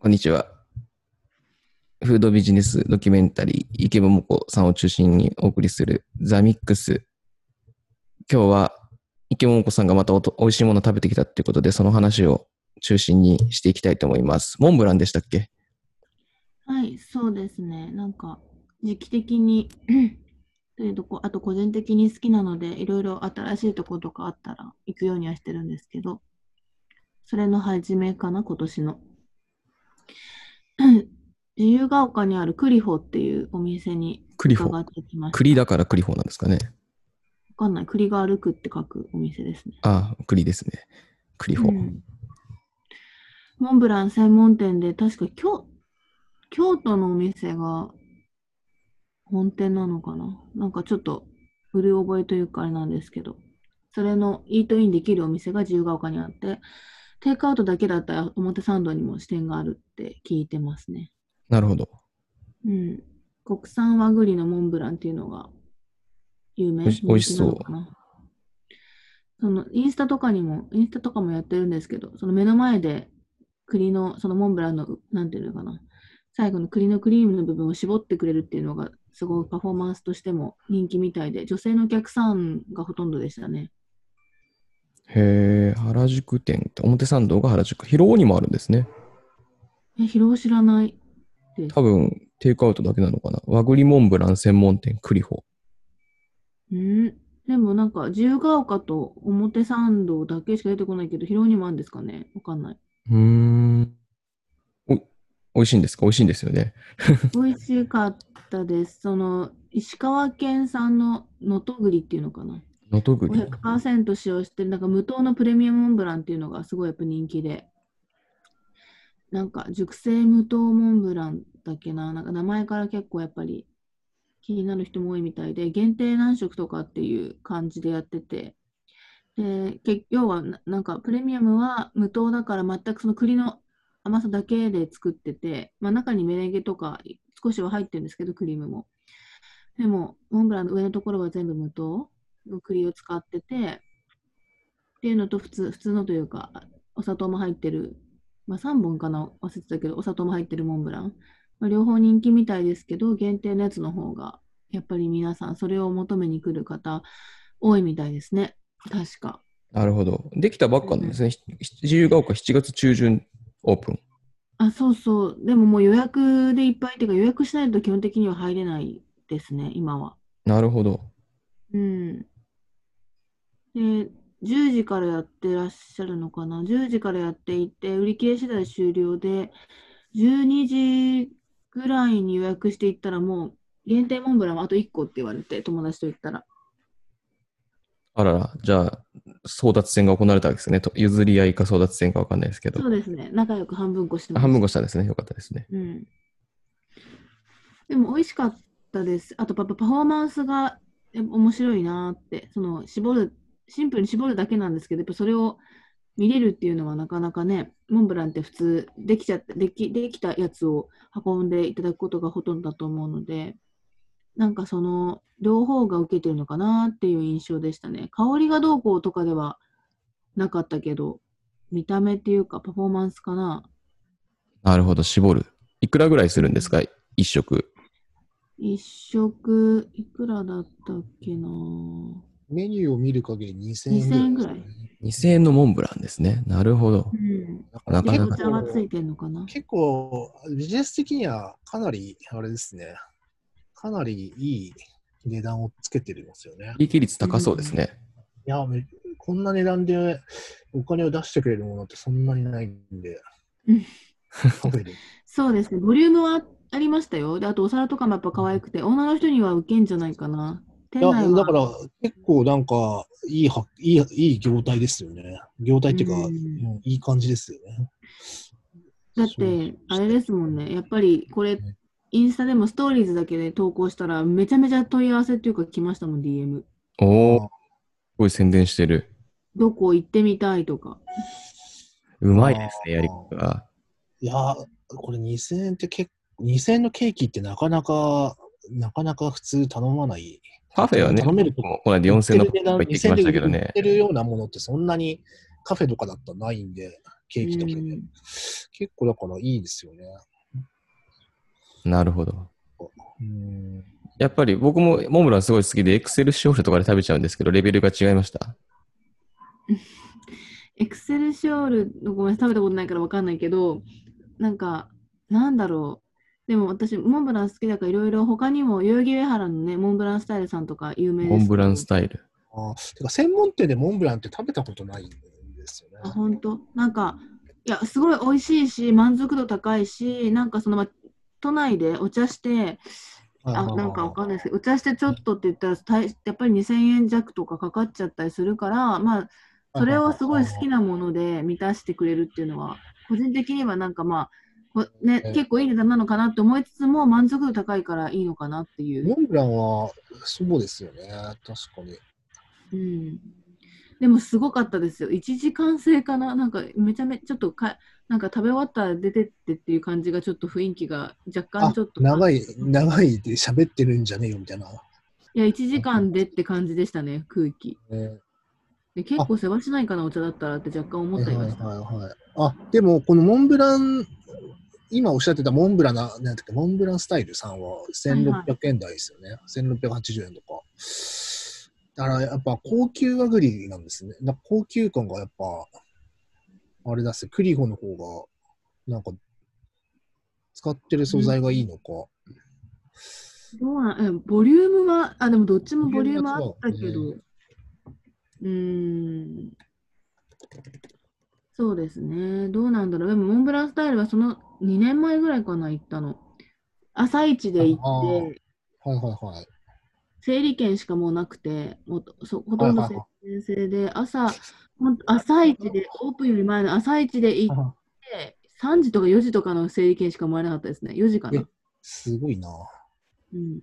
こんにちは。フードビジネスドキュメンタリー、池桃子さんを中心にお送りするザ・ミックス。今日は池桃子さんがまたおと美味しいもの食べてきたっていうことで、その話を中心にしていきたいと思います。モンブランでしたっけ？はい、そうですね。なんか、時期的に というとこ、あと個人的に好きなので、いろいろ新しいとことかあったら行くようにはしてるんですけど、それの始めかな、今年の。自由が丘にあるクリホっていうお店にクリホ？伺ってきました。栗だから栗ホなんですかね？わかんない。栗が歩くって書くお店ですね。ああ、栗ですね。栗ホ。うんモンブラン専門店で、確か京京都のお店が本店なのかな？なんかちょっと売り覚えというかあれなんですけど、それのイートインできるお店が自由が丘にあって、テイクアウトだけだったら表参道にも支店があるって聞いてますね。なるほど。うん。国産和栗のモンブランっていうのが有名美味しそうそのインスタとかにも、インスタとかもやってるんですけど、その目の前で栗の、そのモンブランの、なんていうのかな、最後の栗のクリームの部分を絞ってくれるっていうのが、すごいパフォーマンスとしても人気みたいで、女性のお客さんがほとんどでしたね。へえ、原宿店って、表参道が原宿。広尾にもあるんですね。え、広尾知らないです。多分、テイクアウトだけなのかな。和栗モンブラン専門店、栗ホ。うん。でもなんか、自由が丘と表参道だけしか出てこないけど、広尾にもあるんですかねわかんない。うーん。お、美味しいんですか？美味しいんですよね。美味しかったです。その、石川県産の能登栗っていうのかな。能登栗。100%使用してる、なんか無糖のプレミアムモンブランっていうのがすごいやっぱ人気で、なんか熟成無糖モンブランだっけな、なんか名前から結構やっぱり気になる人も多いみたいで、限定何食とかっていう感じでやってて、で、け要はななんかプレミアムは無糖だから全くその栗の甘さだけで作ってて、まあ中にメレンゲとか少しは入ってるんですけど、クリームも。でも、モンブランの上のところは全部無糖の栗を使ってて、っていうのと普通、普通のというか、お砂糖も入ってる、まあ3本かな忘れてたけど、お砂糖も入ってるモンブラン。まあ、両方人気みたいですけど、限定のやつの方が、やっぱり皆さんそれを求めに来る方多いみたいですね。確か。なるほど。できたばっかなんですね。ひ自由が丘7月中旬オープン。あ、そうそう。でももう予約でいっぱいっていうか、予約しないと基本的には入れないですね、今は。なるほど。うん。で、10時からやってらっしゃるのかな ?10 時からやっていて、売り切れ次第終了で、12時ぐらいに予約していったらもう、限定モンブランはあと1個って言われて、友達と言ったら。あらら、じゃあ、争奪戦が行われたわけですね。と譲り合いか争奪戦かわかんないですけどそ。うですね。仲良く半分こしてまあ半分しこしたんですね。よかったですね。うん。でも美味しかったです。あとパフォーマンスが面白いなって、その絞る、シンプルに絞るだけなんですけど、やっぱそれを見れるっていうのはなかなかね、モンブランって普通できちゃって、でき、できたやつを運んでいただくことがほとんどだと思うので、なんかその両方が受けてるのかなっていう印象でしたね。香りがどうこうとかではなかったけど、見た目っていうかパフォーマンスかな。なるほど、絞る。いくらぐらいするんですか？一食。一食いくらだったっけな？メニューを見る限り2000 2000円ぐらいね2000円のモンブランですね。なるほどう。ん。なかなかでお茶がついてんのかな？結構、ビジネス的にはかなり、あれですね、かなりいい値段をつけてるんですよね。利益率高そうですね。いや、めこんな値段でお金を出してくれるものってそんなにないんで。そうですね。ボリュームはありましたよ。で、あとお皿とかもやっぱ可愛くて、女の人には受けんじゃないかな。店いや、だから結構なんかいいはいい、いい業態ですよね。業態っていうか、うんうんいい感じですよね。だって、あれですもんね。やっぱりこれ、インスタでもストーリーズだけで投稿したら、めちゃめちゃ問い合わせっていうか来ましたもん、DM。おお、すごい宣伝してる。どこ行ってみたいとか。うまいですね、やり方が。いや、これ2000円って結構、2000円のケーキってなかなか、なかなか普通頼まない。パフェはね、頼めるとこの間4000円のパフェ売行ってきましたけど売っね。てるようなものってそんなにカフェとかだったらないんで、ケーキとかで。うん結構だからいいですよね。なるほど。うん。やっぱり僕もモンブランすごい好きで、エクセルショールとかで食べちゃうんですけど、レベルが違いました？エクセルショールのごめん食べたことないからわかんないけど、なんか、なんだろう。でも私、モンブラン好きだからいろいろ他にも代々木上原のね、モンブランスタイルさんとか有名です。モンブランスタイル。あてか専門店でモンブランって食べたことないんですよね。あ、本当？なんか、いや、すごい美味しいし、満足度高いし、なんかその、ま、都内でお茶して、あ、なんかわかんないですけど、お茶してちょっとって言ったら、たいやっぱり2000円弱とかかかっちゃったりするから、まあ、それをすごい好きなもので満たしてくれるっていうのは、個人的にはなんかまあ、こねえ、結構いい値段なのかなって思いつつも、満足度高いからいいのかなっていう。モンブランはそうですよね。確かに。うん、でもすごかったですよ。1時間制かな？なんかめちゃめちゃちょっとか、なんか食べ終わったら出てってっていう感じがちょっと雰囲気が若干あちょっと。長い、長いで喋ってるんじゃねえよみたいな。いや、1時間でって感じでしたね、空気。ねで結構世話しないかな、お茶だったらって若干思ったりました。はいはいはい。あ、でも、このモンブラン、今おっしゃってたモンブランな、なんだっけ、モンブランスタイルさんは1600円台ですよね。1680円とか。だからやっぱ高級和栗なんですね。高級感がやっぱ、あれだっすクリホの方が、なんか、使ってる素材がいいのか。どうなんえボリュームは、あ、でもどっちもボリュームあったけど、うーん、そうですね。どうなんだろう。でも、モンブランスタイルはその2年前ぐらいかな、行ったの。朝一で行あって、はいはいはい。整理券しかもうなくて、もうそほとんど先生で、朝、朝一で、オープンより前の朝一で行って、3時とか4時とかの整理券しかもらえなかったですね。4時かなえ。すごいな。うん、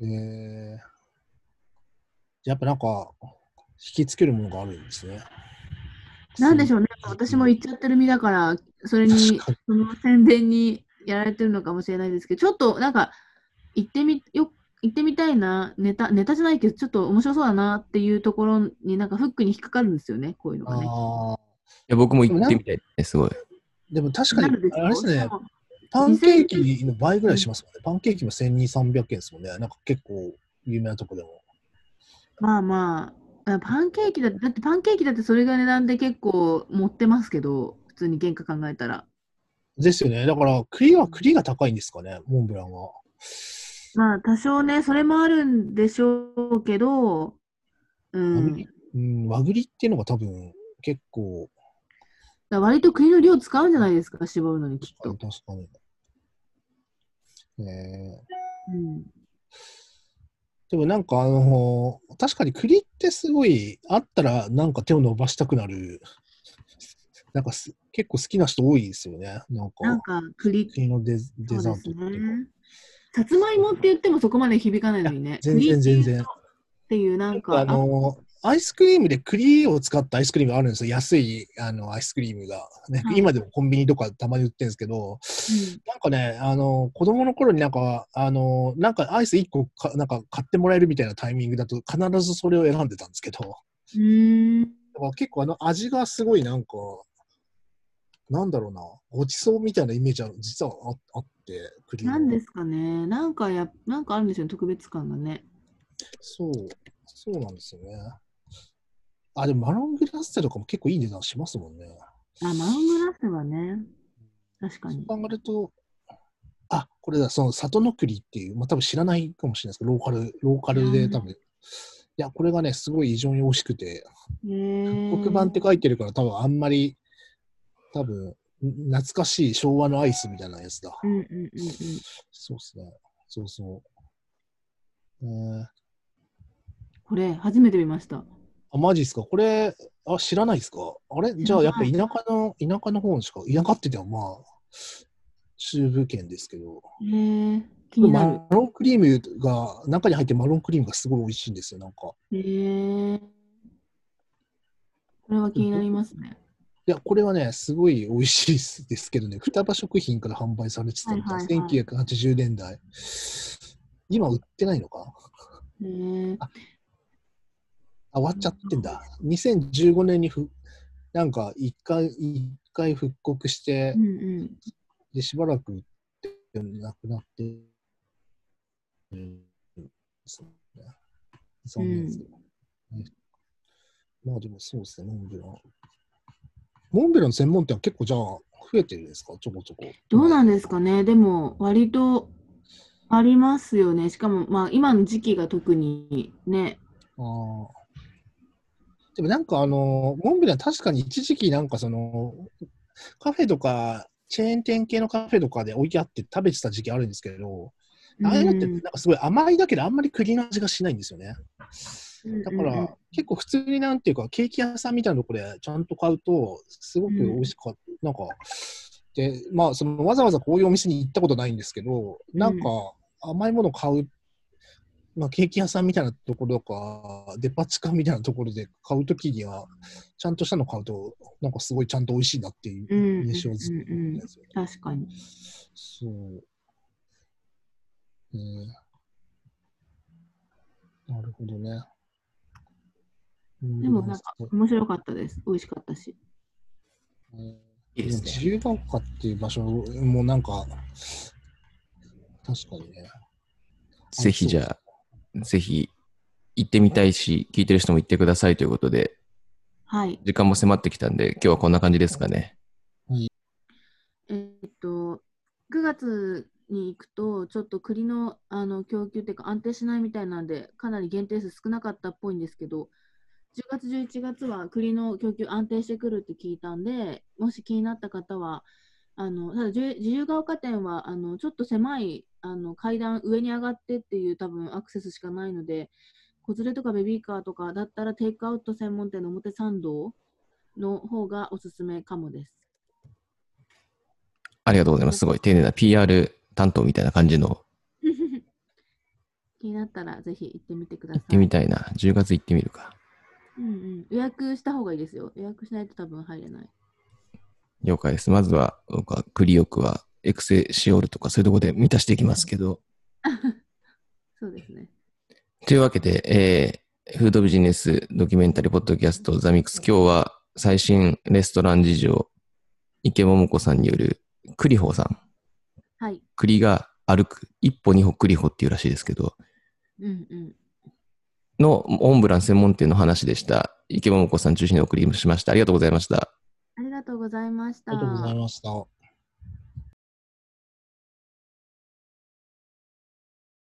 えー、やっぱなんか、引きつけるものがあるんですね。なんでしょうね。私も行っちゃってる身だから、それに、その宣伝にやられてるのかもしれないですけど、ちょっとなんか、行ってみ、よ、行ってみたいな、ネタ、ネタじゃないけど、ちょっと面白そうだなっていうところになんかフックに引っかかるんですよね、こういうのがね。あいや僕も行ってみたいですね、すごい。ーでも確かにあれですねパンケーキの倍ぐらいしますもんね。パンケーキも1200、300円ですもんね。なんか結構有名なとこでも。まあまあ、あパンケーキだって、だってパンケーキだってそれが値段で結構持ってますけど、普通に原価考えたら。ですよね。だから、栗は栗が高いんですかね、モンブランは。まあ多少ね、それもあるんでしょうけど、うん。うん、和栗っていうのが多分結構、だ割と国の量使うんじゃないですか、絞るのにきっと。確かに。えーうん。でもなんかあの確かに栗ってすごいあったらなんか手を伸ばしたくなる、なんかす結構好きな人多いですよね。なんかなんか栗、栗のデデザートっていうか。ね。さつまいもって言ってもそこまで響かないのにね。全然全然。っていうなんか、あのアイスクリームで栗を使ったアイスクリームがあるんですよ。安いあのアイスクリームが、ねはい今でもコンビニとかたまに売ってるんですけど、なんかね、あの子供の頃になんか、あのなんかアイス1個かなんか買ってもらえるみたいなタイミングだと必ずそれを選んでたんですけど、うん。うん。だから結構あの味がすごいなんか、なんだろうな、ごちそうみたいなイメージは実はああって、栗のなんですかね。なんかや、なんかあるんですよね、特別感がね。そう、そうなんですよね。あ、でもマロングラッセとかも結構いい値段しますもんね。あ、マウングラッセはね、確かに。そう考えると、あ、これだ、その里の栗っていう、まあ多分知らないかもしれないですけど、ローカル、ローカルで多分、いや、これがね、すごい異常に美味しくて、黒板って書いてるから多分あんまり、多分、懐かしい昭和のアイスみたいなやつだ。うんうんうんうん。そうですね。そうそう。えー、これ、初めて見ました。あ、マジですか？これ、あ、知らないですか？あれ？じゃあやっぱ田舎の、田舎の方しか、田舎って言ってもまあ、中部圏ですけど、へえ、気になる。マロンクリームが、中に入ってるマロンクリームがすごい美味しいんですよ、なんか。へえ。これは気になりますね。いや、これはね、すごい美味しいですですけどね、双葉食品から販売されてたみたい、はいはいはい1980年代。今売ってないのか？へえ。あ、終わっちゃってんだ。2015年にふなんか一回、一回復刻してう、んうん。で、しばらくなくなってるんですよね。残念ですけど。ねまあでもそうですね、モンブラン。モンブラン専門店は結構じゃあ増えてるんですか？ちょこちょこ。どうなんですかね？でも、割とありますよね。しかも、まあ、今の時期が特にね。あーでもなんかあの、モンブラン確かに一時期なんかその、カフェとか、チェーン店系のカフェとかで置いてあって食べてた時期あるんですけど、ああいうのってなんかすごい甘いだけであんまり栗の味がしないんですよね。だから、うんうん結構普通になんていうか、ケーキ屋さんみたいなところでちゃんと買うと、すごく美味しかった。なんか、で、まあ、そのわざわざこういうお店に行ったことないんですけど、なんか甘いもの買う、まあ、ケーキ屋さんみたいなところとか、デパ地下みたいなところで買うときには、ちゃんとしたの買うと、なんかすごいちゃんと美味しいなっていううん印象をずっと持ってるんですよね。確かに。そう。えーなるほどね。でも、なんか、面白かったです。美味しかったし。うんいいですね。自由が丘っていう場所もなんか、確かにね。ぜひじゃあ、ぜひ行ってみたいし、聞いてる人も行ってくださいということで、はい。時間も迫ってきたんで、今日はこんな感じですかね。えっと、9月に行くと、ちょっと栗のあの供給っていうか安定しないみたいなんで、かなり限定数少なかったっぽいんですけど、10月、11月は栗の供給安定してくるって聞いたんで、もし気になった方は、あのただ自由自由が丘店はあのちょっと狭いあの階段上に上がってっていう多分アクセスしかないので、子連れとかベビーカーとかだったらテイクアウト専門店の表参道の方がおすすめかもです。ありがとうございます。すごい丁寧な PR 担当みたいな感じの 気になったらぜひ行ってみてください。行ってみたいな。10月行ってみるか。うんうん、予約した方がいいですよ。予約しないと多分入れない。了解です。まずは、僕はクリオクはエクセシオールとかそういうところで満たしていきますけど。そうですね。というわけで、えーフードビジネスドキュメンタリーポッドキャストザミックス。今日は最新レストラン事情、池桃子さんによるクリホーさん。はい。栗が歩く。一歩二歩クリホっていうらしいですけど、うんうん。のモンブラン専門店の話でした。池桃子さん中心にお送りしました。ありがとうございました。ありがとうございました。ありがとうございました。